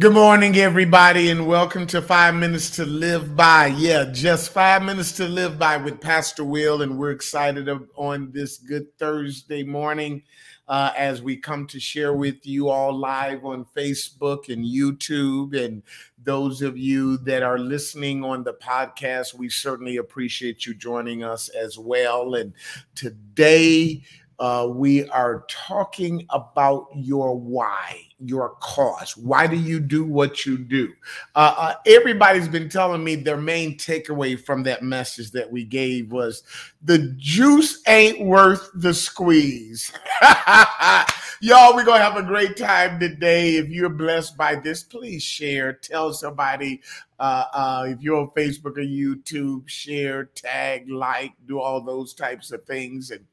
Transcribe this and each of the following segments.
Good morning, everybody, and welcome to Five Minutes to Live By. Yeah, just five minutes to live by with Pastor Will, and we're excited on this good Thursday morning uh, as we come to share with you all live on Facebook and YouTube. And those of you that are listening on the podcast, we certainly appreciate you joining us as well. And today, uh, we are talking about your why, your cause. Why do you do what you do? Uh, uh, everybody's been telling me their main takeaway from that message that we gave was the juice ain't worth the squeeze. Y'all, we're going to have a great time today. If you're blessed by this, please share, tell somebody. Uh, uh, if you're on Facebook or YouTube, share, tag, like, do all those types of things. And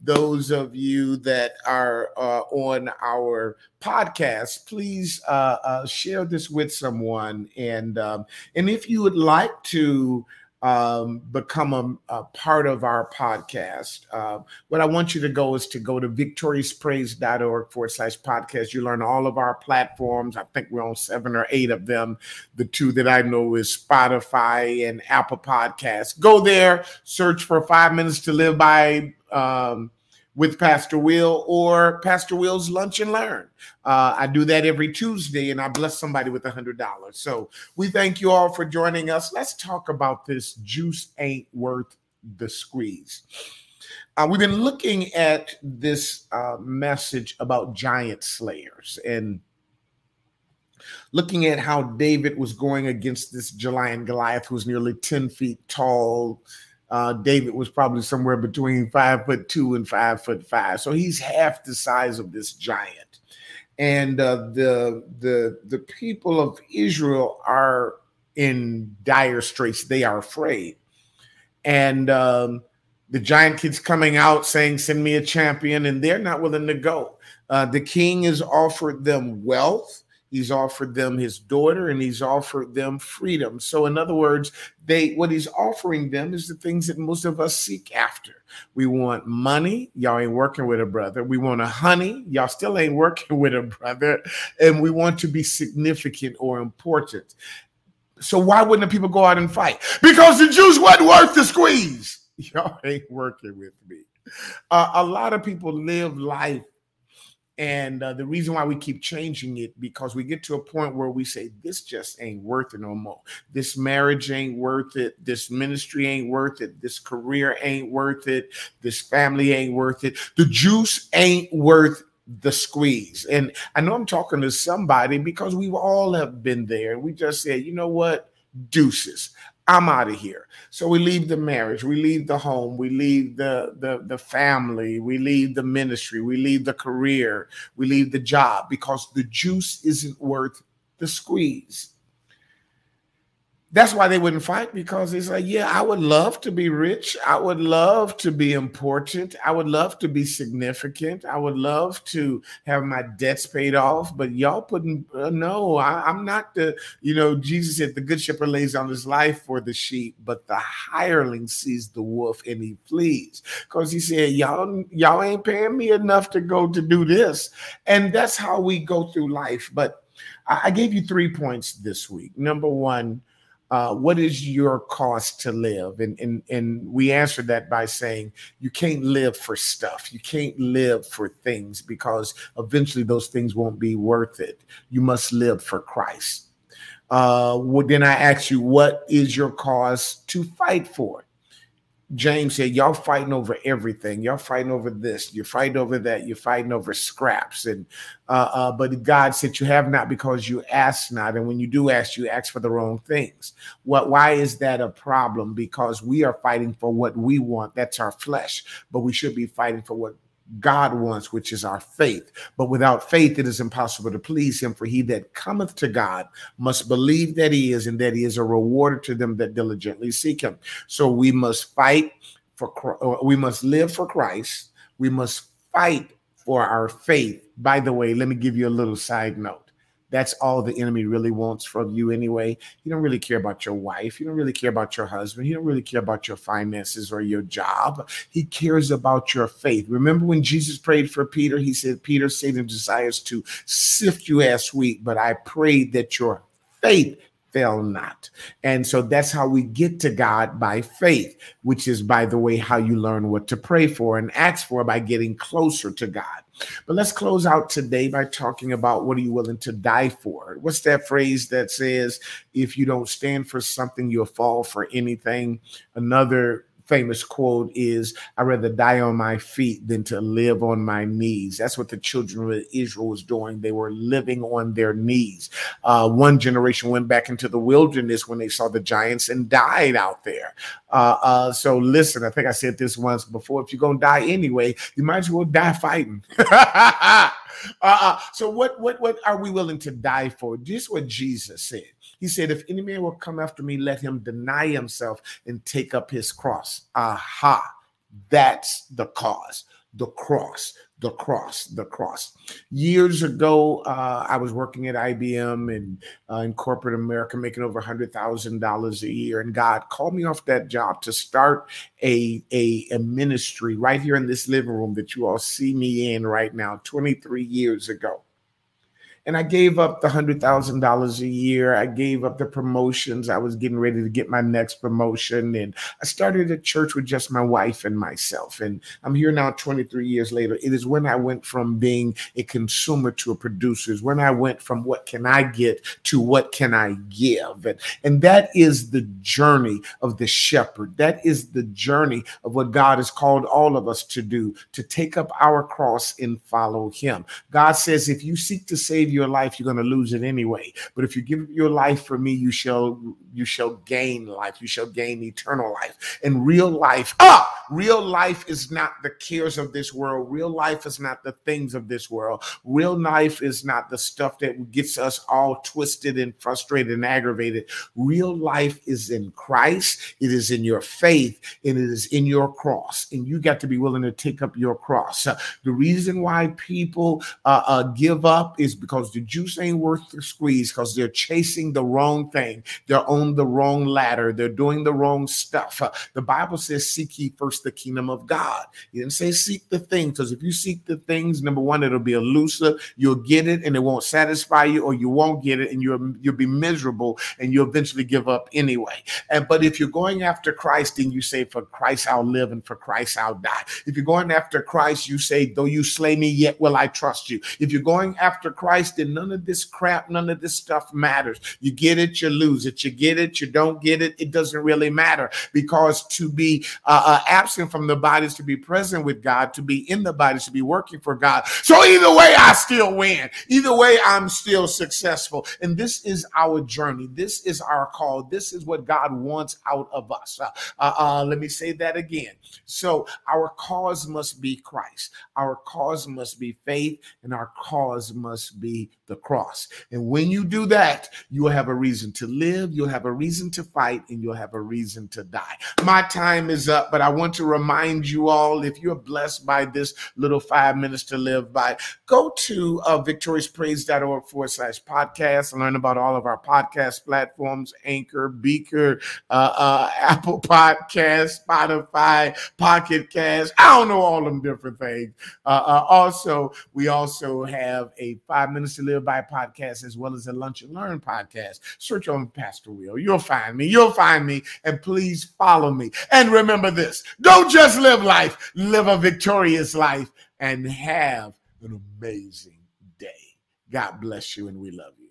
those of you that are uh, on our podcast, please uh, uh, share this with someone. And um, and if you would like to um, become a, a, part of our podcast, uh, what I want you to go is to go to victoriouspraise.org forward slash podcast. You learn all of our platforms. I think we're on seven or eight of them. The two that I know is Spotify and Apple Podcasts. Go there, search for Five Minutes to Live by. Um, with Pastor Will or Pastor Will's Lunch and Learn. Uh, I do that every Tuesday and I bless somebody with a $100. So we thank you all for joining us. Let's talk about this juice ain't worth the squeeze. Uh, we've been looking at this uh, message about giant slayers and looking at how David was going against this giant Goliath, who's nearly 10 feet tall, uh, David was probably somewhere between five foot two and five foot five, so he's half the size of this giant. And uh, the the the people of Israel are in dire straits; they are afraid, and um, the giant keeps coming out saying, "Send me a champion," and they're not willing to go. Uh, the king has offered them wealth He's offered them his daughter and he's offered them freedom. So, in other words, they what he's offering them is the things that most of us seek after. We want money, y'all ain't working with a brother. We want a honey, y'all still ain't working with a brother. And we want to be significant or important. So, why wouldn't the people go out and fight? Because the juice wasn't worth the squeeze. Y'all ain't working with me. Uh, a lot of people live life and uh, the reason why we keep changing it because we get to a point where we say this just ain't worth it no more. This marriage ain't worth it. This ministry ain't worth it. This career ain't worth it. This family ain't worth it. The juice ain't worth the squeeze. And I know I'm talking to somebody because we all have been there. We just said, you know what? Deuces. I'm out of here. So we leave the marriage, we leave the home, we leave the, the the family, we leave the ministry, we leave the career, we leave the job because the juice isn't worth the squeeze that's why they wouldn't fight because it's like, yeah, I would love to be rich. I would love to be important. I would love to be significant. I would love to have my debts paid off. But y'all putting, uh, no, I, am not the, you know, Jesus said the good shepherd lays down his life for the sheep, but the hireling sees the wolf and he flees. Because he said, y'all, y'all ain't paying me enough to go to do this. And that's how we go through life. But I, I gave you three points this week. Number one, uh, what is your cost to live? And, and, and we answered that by saying you can't live for stuff. You can't live for things because eventually those things won't be worth it. You must live for Christ. Uh, well, then I ask you, what is your cause to fight for? James said, Y'all fighting over everything. Y'all fighting over this. You're fighting over that. You're fighting over scraps. And uh, uh, but God said, You have not because you ask not. And when you do ask, you ask for the wrong things. What why is that a problem? Because we are fighting for what we want. That's our flesh. But we should be fighting for what God wants, which is our faith. But without faith, it is impossible to please him. For he that cometh to God must believe that he is, and that he is a rewarder to them that diligently seek him. So we must fight for, uh, we must live for Christ. We must fight for our faith. By the way, let me give you a little side note that's all the enemy really wants from you anyway. You don't really care about your wife. You don't really care about your husband. You don't really care about your finances or your job. He cares about your faith. Remember when Jesus prayed for Peter? He said, Peter, Satan desires to sift you as wheat, but I prayed that your faith fail not. And so that's how we get to God by faith, which is, by the way, how you learn what to pray for and ask for by getting closer to God. But let's close out today by talking about what are you willing to die for? What's that phrase that says, if you don't stand for something, you'll fall for anything? Another famous quote is i rather die on my feet than to live on my knees. That's what the children of israel was doing. They were living on their knees. Uh, one generation went back into the wilderness when they saw the giants and died out there. Uh, uh, so listen i think i said this once before if you're going to die anyway you might as well die fighting uh, so what what what are we willing to die for this is what jesus said he said, If any man will come after me, let him deny himself and take up his cross. Aha, that's the cause. The cross, the cross, the cross. Years ago, uh, I was working at IBM and uh, in corporate America, making over $100,000 a year. And God called me off that job to start a, a, a ministry right here in this living room that you all see me in right now, 23 years ago and I gave up the hundred thousand dollars a year. I gave up the promotions. I was getting ready to get my next promotion, and I started a church with just my wife and myself. And I'm here now, 23 years later. It is when I went from being a consumer to a producer. Is when I went from what can I get to what can I give, and and that is the journey of the shepherd. That is the journey of what God has called all of us to do: to take up our cross and follow Him. God says, if you seek to save your life, you're going to lose it anyway. But if you give your life for me, you shall you shall gain life. You shall gain eternal life. And real life, ah, real life is not the cares of this world. Real life is not the things of this world. Real life is not the stuff that gets us all twisted and frustrated and aggravated. Real life is in Christ. It is in your faith and it is in your cross. And you got to be willing to take up your cross. Uh, the reason why people uh, uh, give up is because because the juice ain't worth the squeeze because they're chasing the wrong thing. They're on the wrong ladder. They're doing the wrong stuff. The Bible says, Seek ye first the kingdom of God. He didn't say seek the things because if you seek the things, number one, it'll be elusive. You'll get it and it won't satisfy you, or you won't get it and you'll, you'll be miserable and you'll eventually give up anyway. And but if you're going after Christ, then you say, For Christ I'll live and for Christ I'll die. If you're going after Christ, you say, Though you slay me, yet will I trust you. If you're going after Christ, and none of this crap, none of this stuff matters. You get it, you lose it. You get it, you don't get it. It doesn't really matter because to be uh, uh, absent from the body is to be present with God, to be in the body is to be working for God. So either way, I still win. Either way, I'm still successful. And this is our journey. This is our call. This is what God wants out of us. Uh, uh, uh let me say that again. So our cause must be Christ. Our cause must be faith, and our cause must be the cross. And when you do that, you'll have a reason to live, you'll have a reason to fight, and you'll have a reason to die. My time is up, but I want to remind you all if you're blessed by this little five minutes to live by, go to uh, victoriouspraise.org forward slash podcast and learn about all of our podcast platforms Anchor, Breaker, uh, uh, Apple Podcast, Spotify, Pocket Cast. I don't know all them different things. Uh, uh, also, we also have a five to Live By podcast as well as a Lunch and Learn podcast. Search on Pastor Will. You'll find me. You'll find me. And please follow me. And remember this don't just live life, live a victorious life and have an amazing day. God bless you, and we love you.